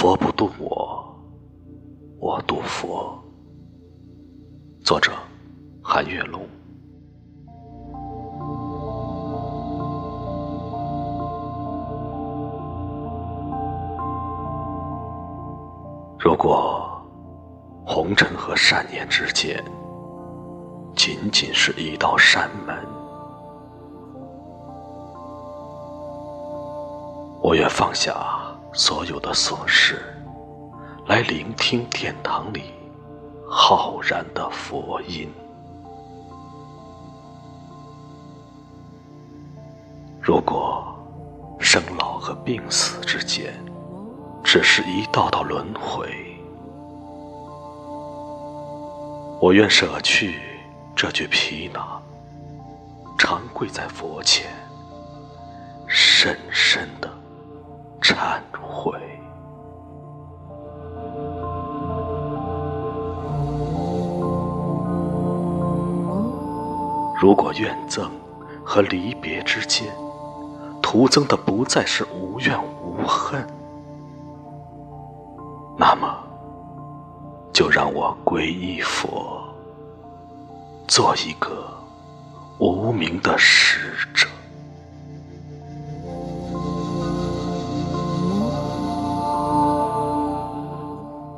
佛不渡我，我渡佛。作者：韩月龙。如果红尘和善念之间仅仅是一道山门，我愿放下所有的琐事，来聆听殿堂里浩然的佛音。如果生老和病死之间，只是一道道轮回，我愿舍去这具皮囊，长跪在佛前，如果怨憎和离别之间，徒增的不再是无怨无恨。那么，就让我皈依佛，做一个无名的使者。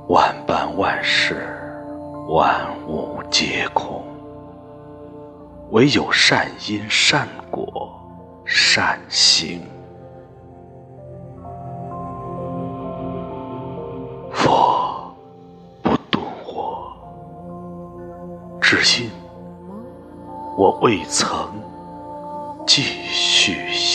万般万事，万物皆空，唯有善因善果善行。佛不懂我只因我未曾继续。